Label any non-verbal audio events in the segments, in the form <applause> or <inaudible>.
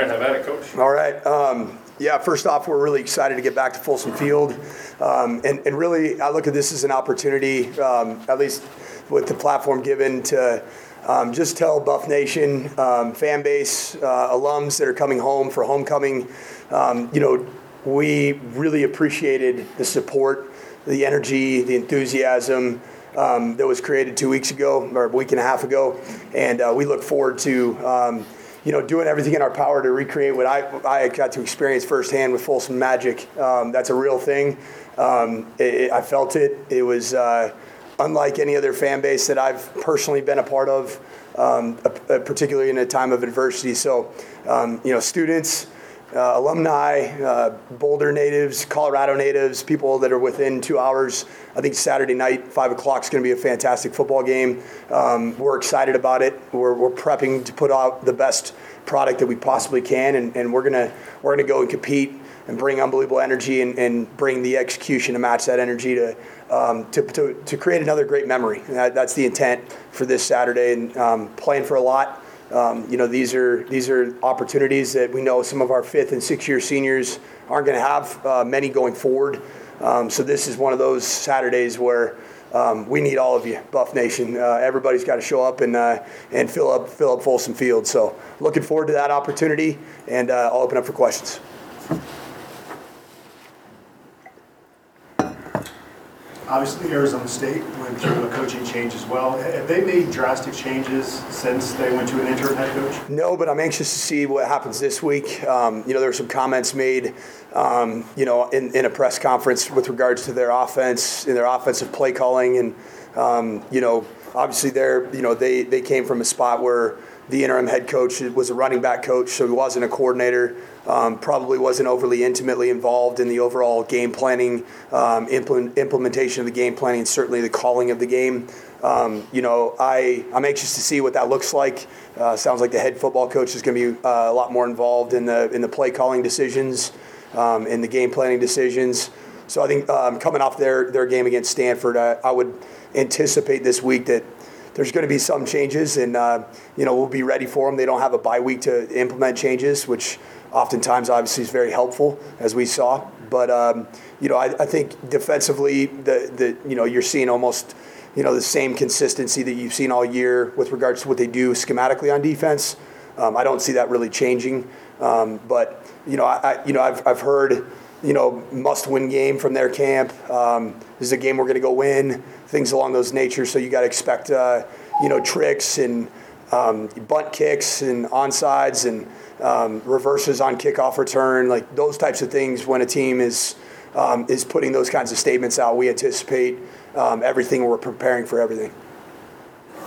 right, have at it, coach. All right. Um, yeah, first off, we're really excited to get back to Folsom Field. Um, and, and really, I look at this as an opportunity, um, at least with the platform given, to um, just tell Buff Nation, um, fan base, uh, alums that are coming home for homecoming, um, you know, we really appreciated the support, the energy, the enthusiasm. Um, that was created two weeks ago or a week and a half ago, and uh, we look forward to you know, doing everything in our power to recreate what I, I got to experience firsthand with Folsom Magic. Um, that's a real thing. Um, it, it, I felt it. It was uh, unlike any other fan base that I've personally been a part of, um, particularly in a time of adversity. So, um, you know, students, uh, alumni, uh, Boulder natives, Colorado natives, people that are within two hours. I think Saturday night, 5 o'clock, is going to be a fantastic football game. Um, we're excited about it. We're, we're prepping to put out the best product that we possibly can, and, and we're going we're gonna go and compete and bring unbelievable energy and, and bring the execution to match that energy to, um, to, to, to, create another great memory. That, that's the intent for this Saturday, and um, playing for a lot. Um, you know, these are these are opportunities that we know some of our fifth and sixth year seniors aren't going to have uh, many going forward. Um, so this is one of those Saturdays where um, we need all of you, Buff Nation. Uh, everybody's got to show up and uh, and fill up fill up Folsom Field. So looking forward to that opportunity, and uh, I'll open up for questions. Obviously, Arizona State went through a coaching change as well. Have they made drastic changes since they went to an interim head coach? No, but I'm anxious to see what happens this week. Um, you know, there were some comments made, um, you know, in, in, a press conference with regards to their offense and their offensive play calling, and um, you know, obviously they're, you know, they they came from a spot where the interim head coach was a running back coach, so he wasn't a coordinator. Um, probably wasn't overly intimately involved in the overall game planning, um, implement, implementation of the game planning, certainly the calling of the game. Um, you know, I, I'm anxious to see what that looks like. Uh, sounds like the head football coach is going to be uh, a lot more involved in the in the play calling decisions, um, in the game planning decisions. So I think um, coming off their their game against Stanford, I, I would anticipate this week that there's going to be some changes, and uh, you know we'll be ready for them. They don't have a bye week to implement changes, which oftentimes obviously is very helpful, as we saw. But um, you know, I, I, think defensively, the the you know you're seeing almost you know the same consistency that you've seen all year with regards to what they do schematically on defense. Um, I don't see that really changing. Um, but you know, I, you know I've I've heard you know must-win game from their camp. Um, this is a game we're going to go win. Things along those nature. So you got to expect uh, you know tricks and um, bunt kicks and onsides and um, reverses on kickoff return, like those types of things. When a team is um, is putting those kinds of statements out, we anticipate um, everything. We're preparing for everything.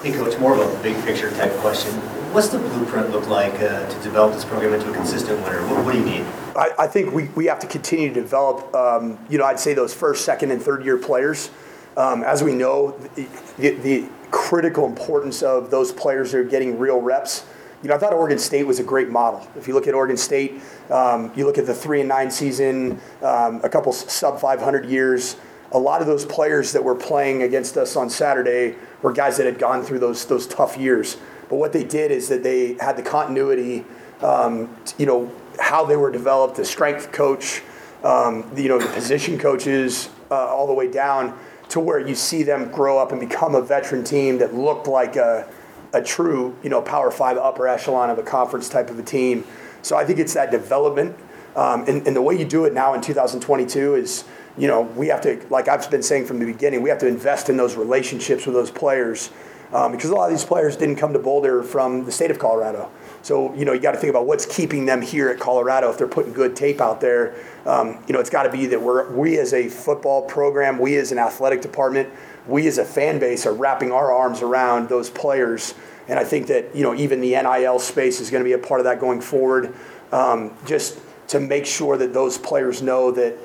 Hey, Coach, more of a big picture type question. What's the blueprint look like uh, to develop this program into a consistent winner? What, what do you need? I, I, think we, we have to continue to develop, um, you know, I'd say those first, second, and third year players. Um, as we know, the, the, the critical importance of those players are getting real reps you know, I thought Oregon State was a great model. If you look at Oregon State, um, you look at the three and nine season, um, a couple sub 500 years. A lot of those players that were playing against us on Saturday were guys that had gone through those those tough years. But what they did is that they had the continuity, um, you know, how they were developed, the strength coach, um, you know, the position coaches, uh, all the way down to where you see them grow up and become a veteran team that looked like a a true, you know, Power Five upper echelon of a conference type of a team. So I think it's that development, um, and, and the way you do it now in 2022 is, you know, we have to, like I've been saying from the beginning, we have to invest in those relationships with those players. Um, because a lot of these players didn't come to Boulder from the state of Colorado. So, you know, you got to think about what's keeping them here at Colorado if they're putting good tape out there. Um, you know, it's got to be that we're, we as a football program, we as an athletic department, we as a fan base are wrapping our arms around those players. And I think that you know even the NIL space is going to be a part of that going forward. Um, just to make sure that those players know that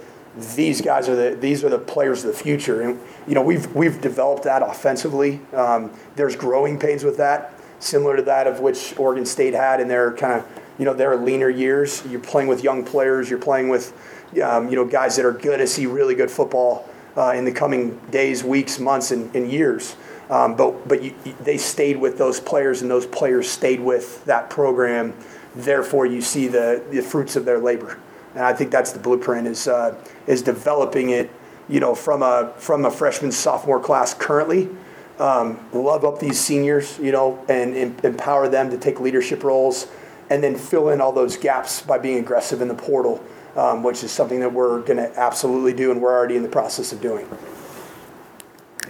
these guys are the these are the players of the future. And you know we've we've developed that offensively. Um, there's growing pains with that, similar to that of which Oregon State had in their kind of you know their leaner years. You're playing with young players. You're playing with um, you know guys that are going to see really good football uh, in the coming days, weeks, months, and, and years. Um, but but you, they stayed with those players, and those players stayed with that program therefore you see the, the fruits of their labor. And I think that's the blueprint is uh, is developing it, you know, from a from a freshman sophomore class currently. Um, love up these seniors, you know, and, and empower them to take leadership roles, and then fill in all those gaps by being aggressive in the portal, um, which is something that we're going to absolutely do, and we're already in the process of doing.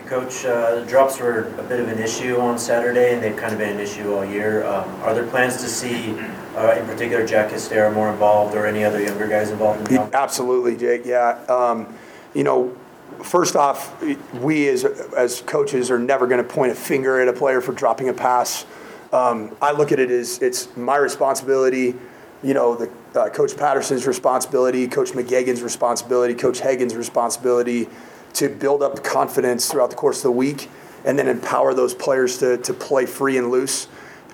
Coach, uh, the drops were a bit of an issue on Saturday, and they've kind of been an issue all year. Um, are there plans to see, uh, in particular, Jack Hestera more involved, or any other younger guys involved in the offense? Absolutely, Jake. Yeah. Um, you know, first off, we as as coaches are never going to point a finger at a player for dropping a pass. Um, I look at it as it's my responsibility. You know, the uh, Coach Patterson's responsibility, Coach McGeoghan's responsibility, Coach Hagan's responsibility to build up confidence throughout the course of the week, and then empower those players to to play free and loose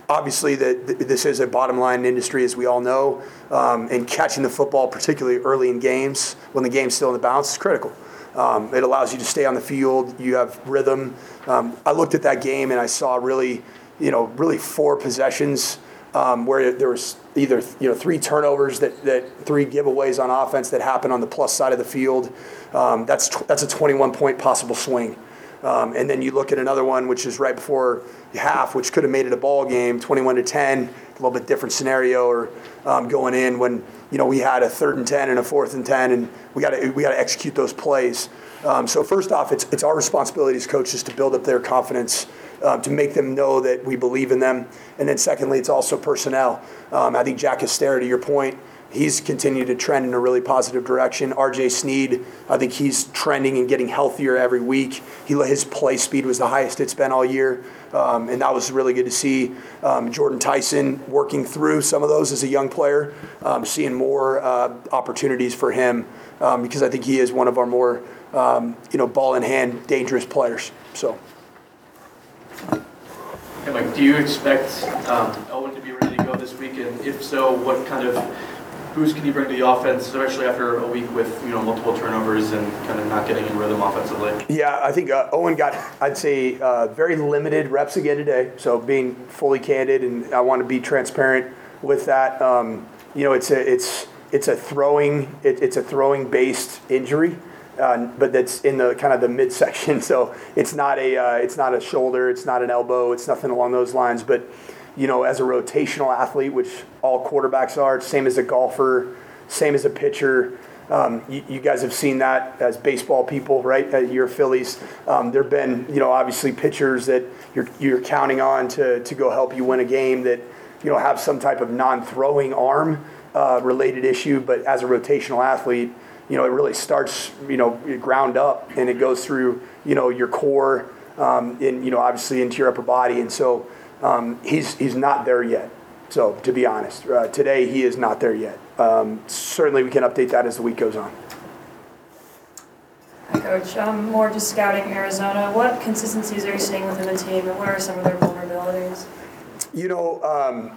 obviously that this is a bottom line industry as we all know um, and catching the football particularly early in games when the game's still in the bounce is critical um, it allows you to stay on the field. You have rhythm. Um, i looked at that game and i saw really you know really four possessions um, where there was either you know three turnovers that, that three giveaways on offense that happened on the plus side of the field. Um, that's that's a 21 point possible swing. Um, and then you look at another one, which is right before half, which could have made it a ball game, 21 to 10, a little bit different scenario, or um, going in when you know we had a third and 10 and a fourth and 10, and we got to we got to execute those plays. Um, so first off, it's it's our responsibility as coaches to build up their confidence. Um, to make them know that we believe in them. And then, secondly, it's also personnel. Um, I think Jack Hestera, to your point, he's continued to trend in a really positive direction. RJ Sneed, I think he's trending and getting healthier every week. He his play speed was the highest it's been all year, um, and that was really good to see. Um, Jordyn Tyson working through some of those as a young player, um, seeing more uh, opportunities for him um, because I think he is one of our more um, you know ball in hand dangerous players. So. Hey Mike, do you expect um, Owen to be ready to go this week? And if so, what kind of boost can you bring to the offense, especially after a week with you know multiple turnovers and kind of not getting in rhythm offensively? Yeah, I think uh, Owen got, I'd say, uh, very limited reps again today. So being fully candid, and I want to be transparent with that. Um, you know, it's a it's it's a throwing it, it's a throwing based injury. Uh, but that's in the kind of the midsection, <laughs> so it's not a uh, it's not a shoulder, it's not an elbow, it's nothing along those lines. But you know, as a rotational athlete, which all quarterbacks are, same as a golfer, same as a pitcher. Um, you, you, guys have seen that as baseball people, right? At your Phillies, um, there've been, you know, obviously pitchers that you're you're counting on to to go help you win a game that, you know, have some type of non-throwing arm uh, related issue. But as a rotational athlete, you know, it really starts, you know, ground up and it goes through, you know, your core, um, and you know, obviously into your upper body, and so um, he's he's not there yet. So to be honest, uh, today he is not there yet. Um, certainly, we can update that as the week goes on. Hi, Coach. Um, more just scouting Arizona. What consistencies are you seeing within the team, and what are some of their vulnerabilities? You know, um,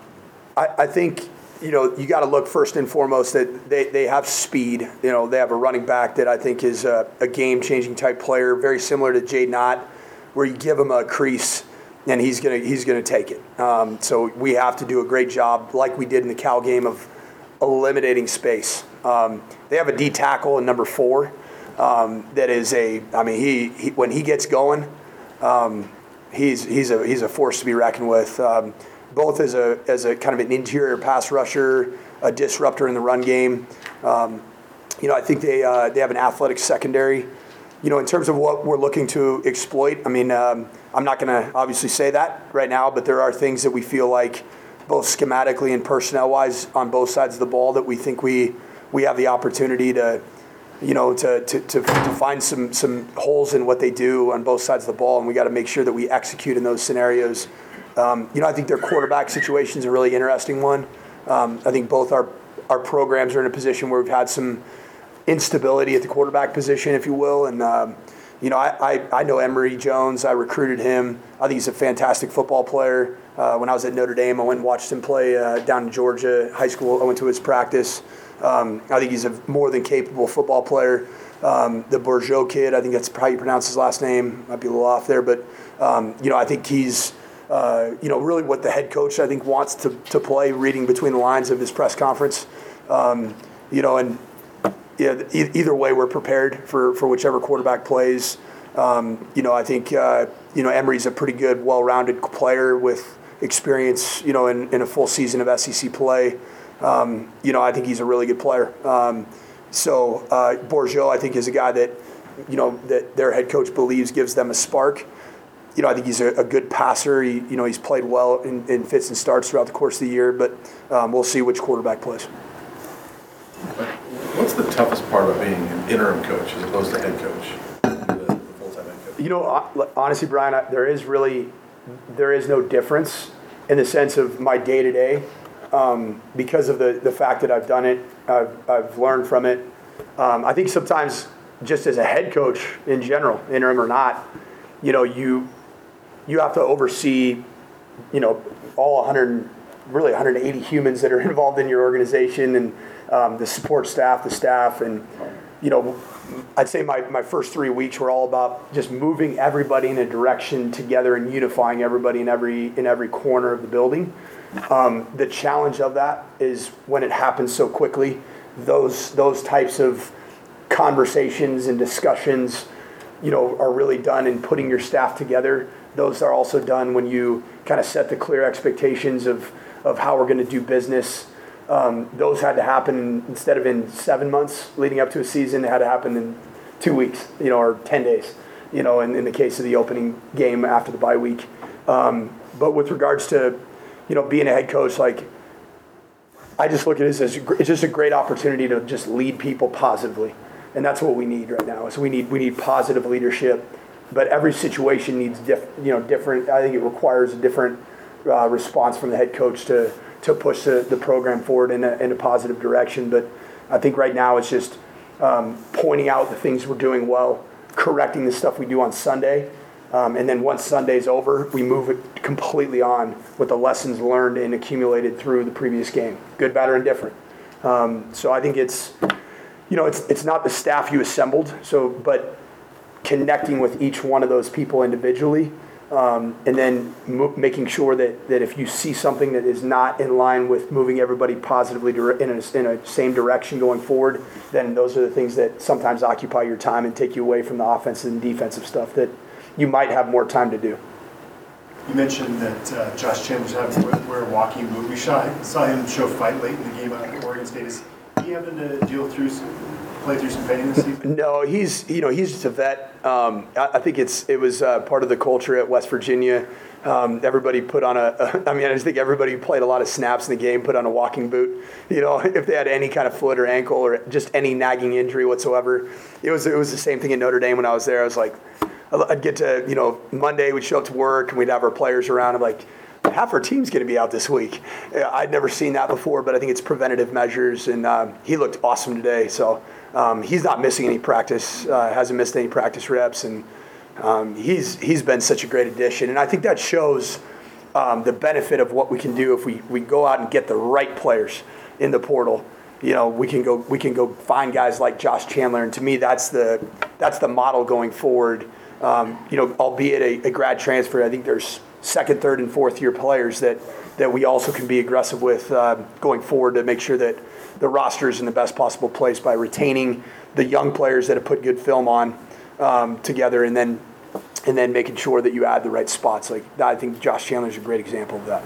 I, I think you know, you got to look first and foremost that they, they have speed. You know, they have a running back that I think is a, a game changing type player, very similar to Jay Knott, where you give him a crease and he's gonna he's gonna take it. Um, so we have to do a great job, like we did in the Cal game, of eliminating space. Um, they have a D tackle in number four um, that is a. I mean, he, he when he gets going, um, he's he's a he's a force to be reckoned with. Um, both as a as a kind of an interior pass rusher, a disruptor in the run game. Um, you know, I think they uh, they have an athletic secondary you know, in terms of what we're looking to exploit, I mean, I'm not going to obviously say that right now, but there are things that we feel like, both schematically and personnel wise, on both sides of the ball, that we think we we have the opportunity to, you know, to to, to, to find some some holes in what they do on both sides of the ball, and we got to make sure that we execute in those scenarios. Um, you know, I think their quarterback situation is a really interesting one. Um, I think both our our programs are in a position where we've had some instability at the quarterback position, if you will. And, um, you know, I, I, I, know Emory Jones. I recruited him. I think he's a fantastic football player. Uh, when I was at Notre Dame, I went and watched him play uh, down in Georgia high school. I went to his practice. Um, I think he's a more than capable football player. Um, the Bourguet kid, I think that's how you pronounce his last name. Might be a little off there, but um, you know, I think he's uh, you know, really what the head coach I think wants to, to play, reading between the lines of his press conference. Um, you know, and yeah, e- either way, we're prepared for, for whichever quarterback plays. Um, you know, I think uh, you know Emory's a pretty good, well-rounded player with experience. You know, in, in a full season of SEC play. Um, you know, I think he's a really good player. Um, so uh, I think, is a guy that you know that their head coach believes gives them a spark. You know, I think he's a, a good passer. He, you know, he's played well in, in fits and starts throughout the course of the year. But um, we'll see which quarterback plays. The toughest part about being an interim coach as opposed to head coach? You know, honestly, Brian, I- there is really, there is no difference in the sense of my day to day, because of the the fact that I've done it, I've I've learned from it. Um, I think sometimes, just as a head coach in general, interim or not, you know, you you have to oversee, you know, all 100, really 180 humans that are <laughs> involved in your organization and um, the support staff, the staff, and you know, I'd say my, my first three weeks were all about just moving everybody in a direction together and unifying everybody in every in every corner of the building. Um, the challenge of that is when it happens so quickly, those those types of conversations and discussions, you know, are really done in putting your staff together. Those are also done when you kind of set the clear expectations of, of how we're going to do business. Um, those had to happen instead of in seven months leading up to a season, it had to happen in two weeks, you know, or 10 days, you know, in, in the case of the opening game after the bye week. Um, but with regards to, you know, being a head coach, like, I just look at it as it's just a great opportunity to just lead people positively, and that's what we need right now. Is we need we need positive leadership, but every situation needs diff, you know different. I think it requires a different uh, response from the head coach to to push the, the program forward in a, in a positive direction. But I think right now it's just um, pointing out the things we're doing well, correcting the stuff we do on Sunday, um, and then once Sunday's over, we move it completely on with the lessons learned and accumulated through the previous game, good, bad, or indifferent. Um, so I think it's, you know, it's it's not the staff you assembled. So, but connecting with each one of those people individually, um, and then mo- making sure that that if you see something that is not in line with moving everybody positively dire- in a, in a same direction going forward, then those are the things that sometimes occupy your time and take you away from the offensive and defensive stuff that you might have more time to do. You mentioned that uh, Josh Chandler's wear a walking boot. We saw, saw him show fight late in the game at Oregon State. Is he having to deal through, some, play through some pain this season? <laughs> No, he's you know he's just a vet. Um, I, I think it's it was uh, part of the culture at West Virginia. Um, everybody put on a. <laughs> I mean, I just think everybody who played a lot of snaps in the game put on a walking boot. You know, <laughs> if they had any kind of foot or ankle or just any nagging injury whatsoever, it was it was the same thing in Notre Dame when I was there. I was like, I'd get to you know Monday we'd show up to work and we'd have our players around. I'm like. Half our team's going to be out this week. I'd never seen that before, but I think it's preventative measures, and um, he looked awesome today. So um, he's not missing any practice, uh, hasn't missed any practice reps, and um, he's he's been such a great addition. And I think that shows um, the benefit of what we can do if we, we go out and get the right players in the portal. You know, we can go we can go find guys like Josh Chandler, and to me, that's the that's the model going forward. Um, you know, albeit a, a grad transfer, I think there's second, third, and fourth year players that that we also can be aggressive with uh, going forward to make sure that the roster is in the best possible place by retaining the young players that have put good film on um, together, and then and then making sure that you add the right spots. Like I think Josh Chandler is a great example of that.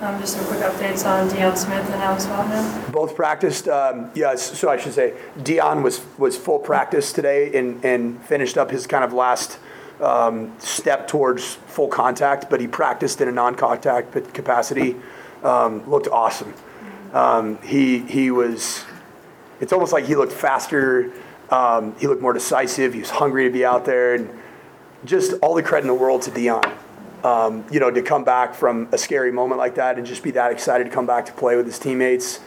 Um, just some quick updates on Deion Smith and Alex Wagner. Both practiced. Um, yes, so I should say Dion was was full practice today and and finished up his kind of last um, step towards full contact, but he practiced in a non-contact capacity. Um, looked awesome. Um, he he was. It's almost like he looked faster. Um, he looked more decisive. He was hungry to be out there, and just all the credit in the world to Dion. Um, you know, to come back from a scary moment like that and just be that excited to come back to play with his teammates.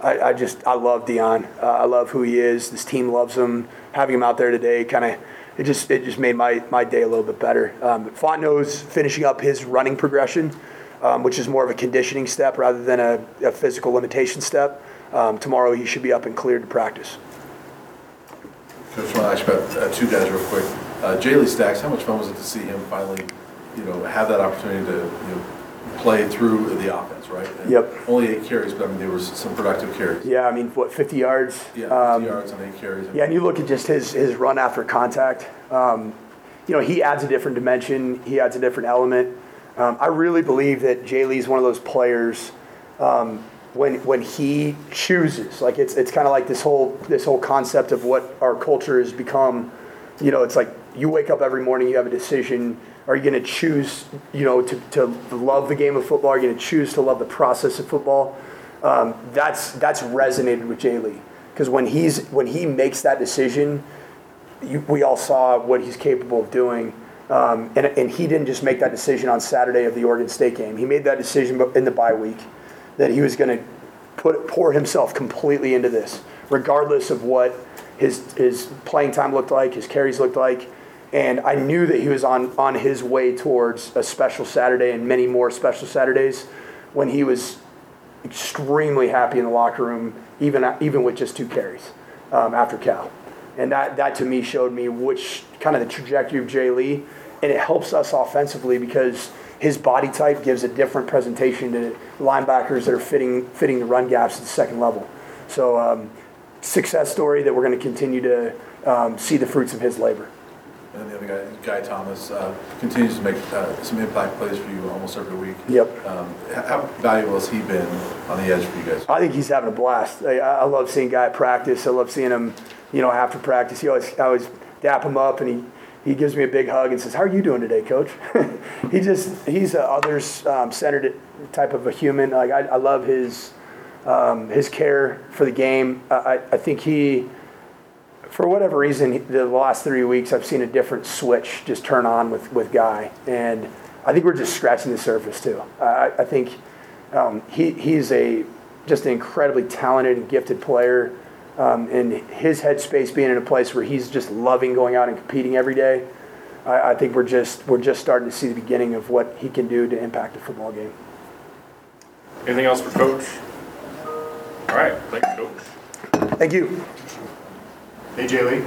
I, I just, I love Dion. Uh, I love who he is. This team loves him. Having him out there today kind of, it just, it just made my, my day a little bit better. Um, Fontenot's finishing up his running progression, um, which is more of a conditioning step rather than a, a physical limitation step. Um, tomorrow he should be up and cleared to practice. I want to ask about uh, two guys real quick. Uh, Jaylee Stacks, how much fun was it to see him finally you know, have that opportunity to, you know, play through the offense, right? And Yep. Only eight carries, but I mean, there was some productive carries. Yeah, I mean, what, 50 yards? Yeah, Um, 50 yards on eight carries. Yeah, and you look at just his, his run after contact. Um, you know, he adds a different dimension. He adds a different element. Um, I really believe that Jay Lee is one of those players. Um, when when he chooses, like it's it's kind of like this whole this whole concept of what our culture has become. You know, it's like you wake up every morning, you have a decision. Are you going to choose, you know, to, to love the game of football? Are you going to choose to love the process of football? Um, that's that's resonated with Jay Lee because when he's when he makes that decision, you, we all saw what he's capable of doing. Um, and, and he didn't just make that decision on Saturday of the Oregon State game. He made that decision in the bye week that he was going to put pour himself completely into this, regardless of what his his playing time looked like, his carries looked like. And I knew that he was on, on his way towards a special Saturday and many more special Saturdays when he was extremely happy in the locker room, even, even with just two carries um, after Cal. And that, that to me showed me which kind of the trajectory of Jay Lee. And it helps us offensively because his body type gives a different presentation to linebackers that are fitting, fitting the run gaps at the second level. So, um, success story that we're going to continue to um, see the fruits of his labor. And the other guy, Guy Thomas, uh, continues to make uh, some impact plays for you almost every week. Yep. Um, How valuable has he been on the edge for you guys? I think he's having a blast. I, I love seeing Guy practice. I love seeing him, you know, after practice. He always, I always dap him up and he, he gives me a big hug and says, "How are you doing today, Coach?" <laughs> he just he's a others um, centered type of a human. Like I, I love his um, his care for the game. I I think he, for whatever reason, the last three weeks I've seen a different switch just turn on with with Guy, and I think we're just scratching the surface too. I, I think um, he he's a just an incredibly talented and gifted player. Um, and his headspace being in a place where he's just loving going out and competing every day, I, I think we're just we're just starting to see the beginning of what he can do to impact a football game. Anything else for Coach? All right, thanks, Coach. Thank you. Hey, Jay Lee,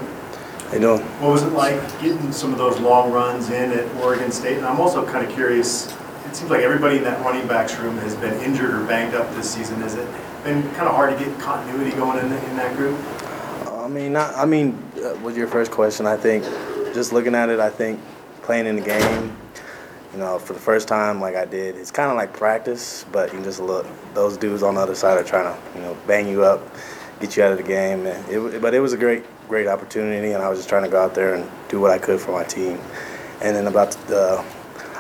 you doing? what was it like getting some of those long runs in at Oregon State? And I'm also kind of curious, it seems like everybody in that running backs room has been injured or banged up this season. Has it been kind of hard to get continuity going in, in that group? I mean, not, I mean, uh, with your first question, I think just looking at it, I think playing in the game, you know, for the first time like I did, it's kind of like practice, but you just look, those dudes on the other side are trying to, you know, bang you up, get you out of the game. And it, but it was a great, great opportunity, and I was just trying to go out there and do what I could for my team. And then about the,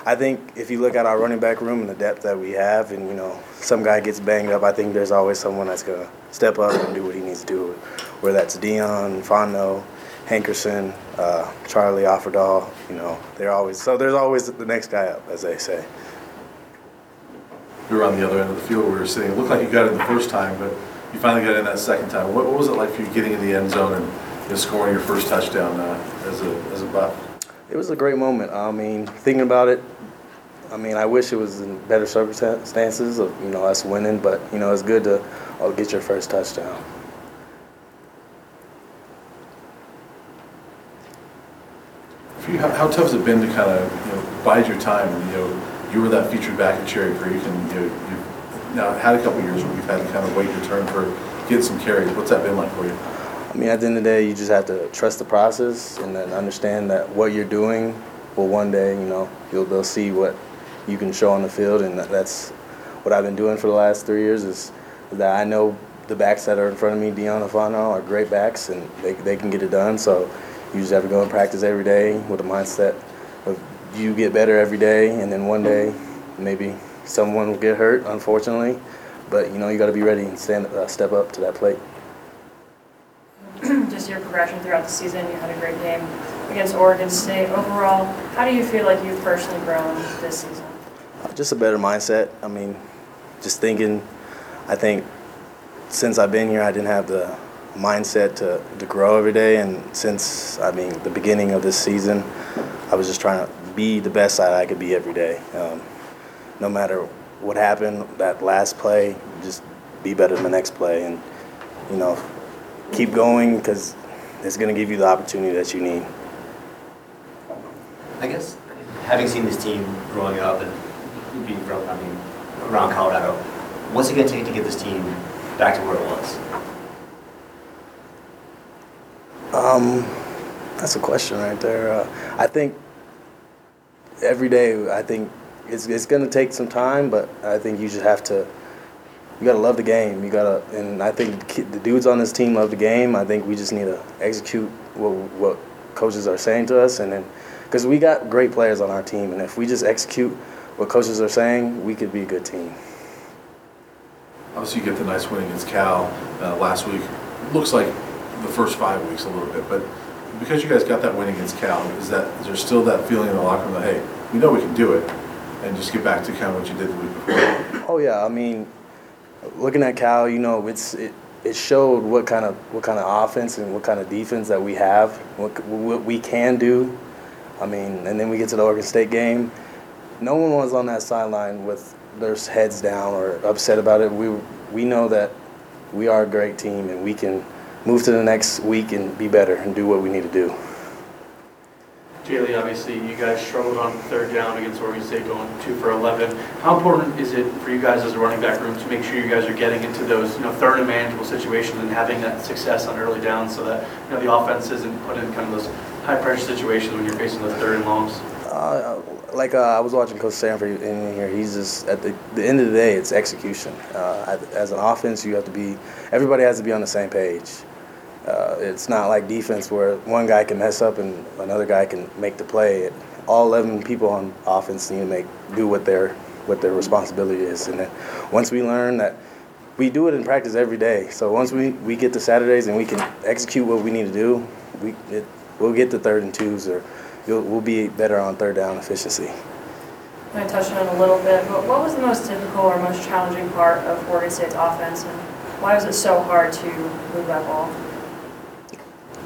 I think if you look at our running back room and the depth that we have, and you know, some guy gets banged up, I think there's always someone that's gonna step up and do what he needs to do. Whether that's Dion, Fondo, Hankerson, uh, Charlie Offerdahl, you know, they're always so. There's always the next guy up, as they say. Were on the other end of the field, we were sitting, it looked like you got it the first time, but you finally got in that second time. What, what was it like for you getting in the end zone and scoring your first touchdown uh, as a, as a buff? It was a great moment. I mean, thinking about it, I mean, I wish it was in better circumstances of you know us winning, but you know it's good to oh, get your first touchdown. You, how, how tough has it been to kind of, you know, bide your time? You know, you were that featured back at Cherry Creek and, you know, you've now had a couple years where you've had to kind of wait your turn for getting some carries. What's that been like for you? I mean, at the end of the day, you just have to trust the process and then understand that what you're doing will one day, you know, you'll they'll see what you can show on the field, and that- that's what I've been doing for the last three years. Is that I know the backs that are in front of me, Dion and Fano, are great backs, and they they can get it done. So you just have to go and practice every day with a mindset of you get better every day, and then one day maybe someone will get hurt, unfortunately. But you know, you got to be ready and stand, uh, step up to that plate. Just your progression throughout the season, you had a great game against Oregon State. Overall, how do you feel like you've personally grown this season? Just a better mindset. I mean, just thinking, I think since I've been here, I didn't have the mindset to, to grow every day. And since, I mean, the beginning of this season, I was just trying to be the best that I could be every day. Um, no matter what happened, that last play, just be better than the next play. And, you know, keep going because it's going to give you the opportunity that you need. I guess, having seen this team growing up and being from, I mean, around Colorado, what's it going to take to get this team back to where it was? Um, that's a question right there. Uh, I think every day, I think it's, it's going to take some time, but I think you just have to, you got to love the game. You got to, and I think the dudes on this team love the game. I think we just need to execute what, what coaches are saying to us. And then, because we got great players on our team, and if we just execute what coaches are saying, we could be a good team. Obviously, you get the nice win against Cal uh, last week. Looks like the first five weeks a little bit, but because you guys got that win against Cal, is that is there still that feeling in the locker room that hey, we know we can do it, and just get back to kind of what you did the week before? Oh yeah, I mean, looking at Cal, you know, it's it, it showed what kind of what kind of offense and what kind of defense that we have, what what we can do. I mean, and then we get to the Oregon State game. No one was on that sideline with their heads down or upset about it. We we know that we are a great team and we can move to the next week and be better and do what we need to do. Jaylee, obviously, you guys struggled on third down against Oregon State going two for 11. How important is it for you guys as a running back room to make sure you guys are getting into those, you know, third and manageable situations and having that success on early downs so that, you know, the offense isn't put in kind of those high-pressure situations when you're facing those third and longs? Uh, like uh, I was watching Coach Sanford in here. He's just at the, the end of the day, it's execution. Uh, as an offense, you have to be. Everybody has to be on the same page. Uh, it's not like defense where one guy can mess up and another guy can make the play. All 11 people on offense need to make do what their what their responsibility is. And then once we learn that we do it in practice every day. So once we, we get to Saturdays and we can execute what we need to do, we it, we'll get to third and twos or we'll be better on third down efficiency. I touched on a little bit, but what was the most difficult or most challenging part of Oregon State's offense, and why was it so hard to move that ball?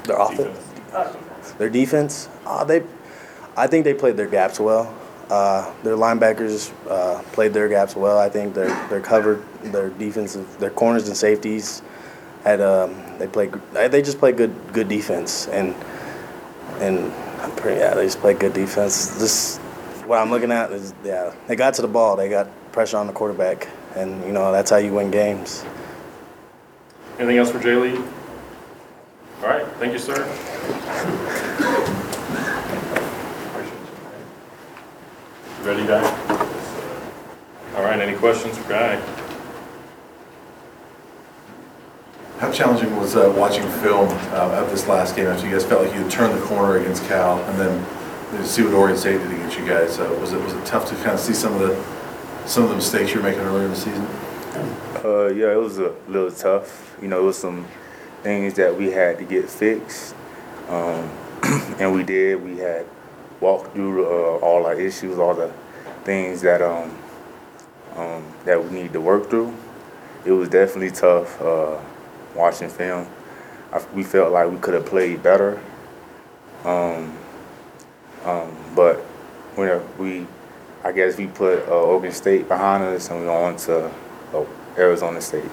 Their offense. Oh, defense. Their defense, uh, they, I think they played their gaps well. Uh, their linebackers uh, played their gaps well. I think they're they're covered. Their defensive, their corners and safeties had um, they played. They just played good good defense and and I'm pretty yeah they just played good defense. This what I'm looking at is yeah they got to the ball. They got pressure on the quarterback, and you know that's how you win games. Anything else for Jay Lee? All right, thank you, sir. You Ready, Guy? All right, any questions for Guy? How challenging was uh, watching film uh, of this last game after you guys felt like you had turned the corner against Cal, and then you know, see what Oregon State did against you guys? Uh, was it was it tough to kind of see some of the some of the mistakes you were making earlier in the season? Uh, yeah, it was a little tough. You know, it was some things that we had to get fixed, um, <clears throat> and we did. We had walked through uh, all our issues, all the things that um, um, that we need to work through. It was definitely tough uh, watching film. I, we felt like we could have played better, um, um, but when we, I guess we put uh, Oregon State behind us and we went on to uh, Arizona State.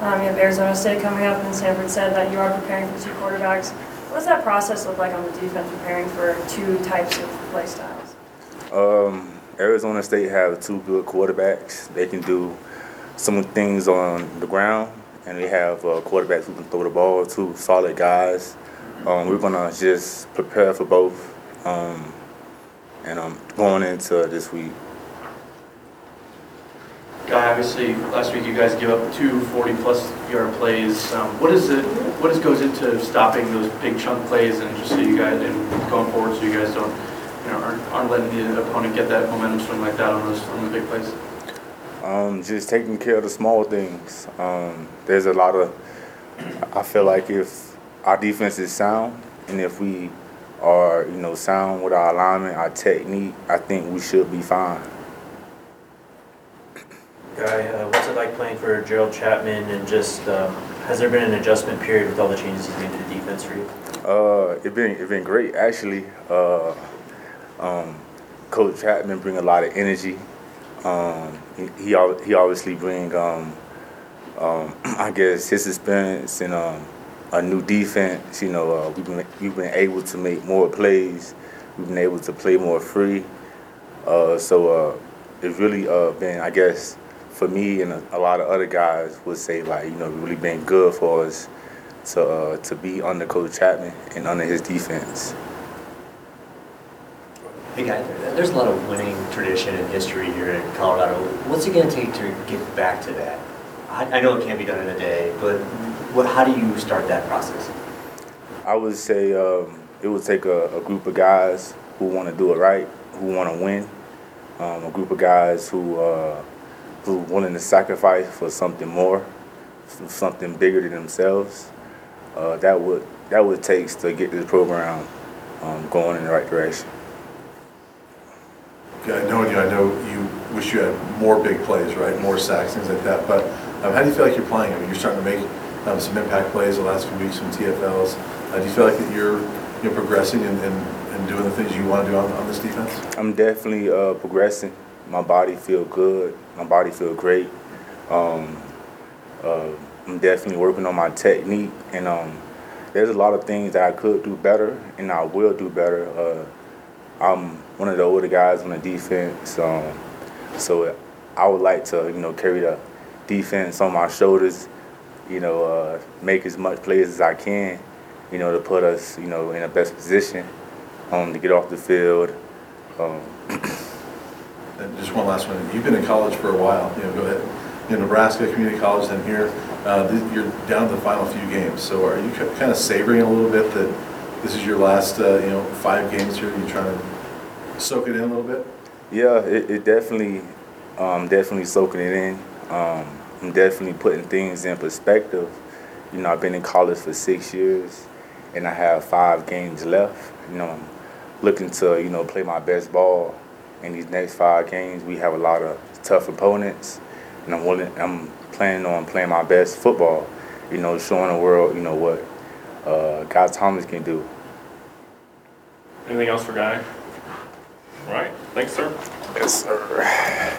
Um, you have Arizona State coming up, and Sanford said that you are preparing for two quarterbacks. What does that process look like on the defense, preparing for two types of play styles? Um, Arizona State have two good quarterbacks. They can do some things on the ground, and they have uh, quarterbacks who can throw the ball. Two solid guys. Um, we're gonna just prepare for both, um, and um, going into this week. Obviously, last week you guys give up two 40-plus yard plays. Um, What is it, what is goes into stopping those big chunk plays and just so you guys, and going forward so you guys don't, you know, aren't aren't letting the opponent get that momentum swing like that on those, on the big plays? Um, just taking care of the small things. Um, there's a lot of. I feel like if our defense is sound, and if we are, you know, sound with our alignment, our technique, I think we should be fine. Guy, uh, what's it like playing for Gerald Chatman and just, um, has there been an adjustment period with all the changes he's made to the defense for you? Uh, it been it been great actually. Uh, um, Coach Chatman bring a lot of energy. Um, he he, he obviously bring um, um, <clears throat> I guess his experience and um, a new defense. You know, uh, we've been we've been able to make more plays We've been able to play more free. Uh, so uh, it's really uh, been, I guess, for me and a, a lot of other guys would say like, you know, really been good for us to uh, to be under Coach Chatman and under his defense. Hey guys, there's a lot of winning tradition and history here in Colorado. What's it going to take to get back to that? I, I know it can't be done in a day, but what, how do you start that process? I would say um, it would take a, a group of guys who want to do it right, who want to win, um, a group of guys who uh, who willing to sacrifice for something more, something bigger than themselves. Uh, that would that would takes to get this program um, going in the right direction. Yeah, I know you, I know you wish you had more big plays, right? More sacks, things like that. But um, how do you feel like you're playing? I mean, you're starting to make um, some impact plays the last few weeks, some TFLs. Uh, do you feel like that you're you're progressing and, and, and doing the things you want to do on, on this defense? I'm definitely uh, progressing. My body feel good. My body feel great. Um, uh, I'm definitely working on my technique, and um, there's a lot of things that I could do better, and I will do better. Uh, I'm one of the older guys on the defense, um, so I would like to, you know, carry the defense on my shoulders. You know, uh, make as much plays as I can. You know, to put us, you know, in the best position um, to get off the field. <clears throat> And just one last one. You've been in college for a while. You know, go ahead. You know, Nebraska Community College, then here. Uh, th- you're down to the final few games. So are you kind of savoring a little bit that this is your last, uh, you know, five games here? You're trying to soak it in a little bit. Yeah, it, it definitely, um, definitely soaking it in. Um, I'm definitely putting things in perspective. You know, I've been in college for six years, and I have five games left. You know, I'm looking to you know play my best ball in these next five games. We have a lot of tough opponents, and I'm willing. I'm planning on playing my best football. You know, showing the world you know what uh, Guy Thomas can do. Anything else for Guy? All right, thanks, sir. Yes, sir.